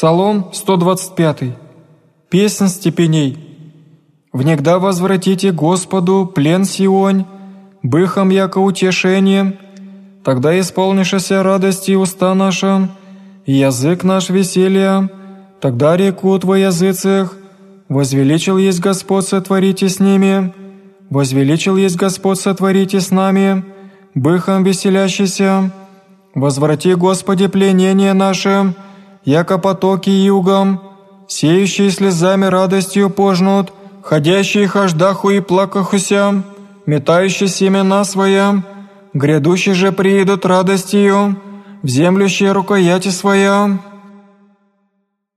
Псалом 125. Песнь степеней. «Внегда возвратите Господу плен Сионь, быхом яко утешение, тогда исполнишься радости уста наша, и язык наш веселья, тогда рекут во языцах, возвеличил есть Господь, сотворите с ними, возвеличил есть Господь, сотворите с нами, быхом веселящийся, возврати, Господи, пленение наше, яко потоки югом, сеющие слезами радостью пожнут, ходящие хождаху и плакахуся, метающие семена своя, грядущие же приедут радостью, в землющие рукояти своя,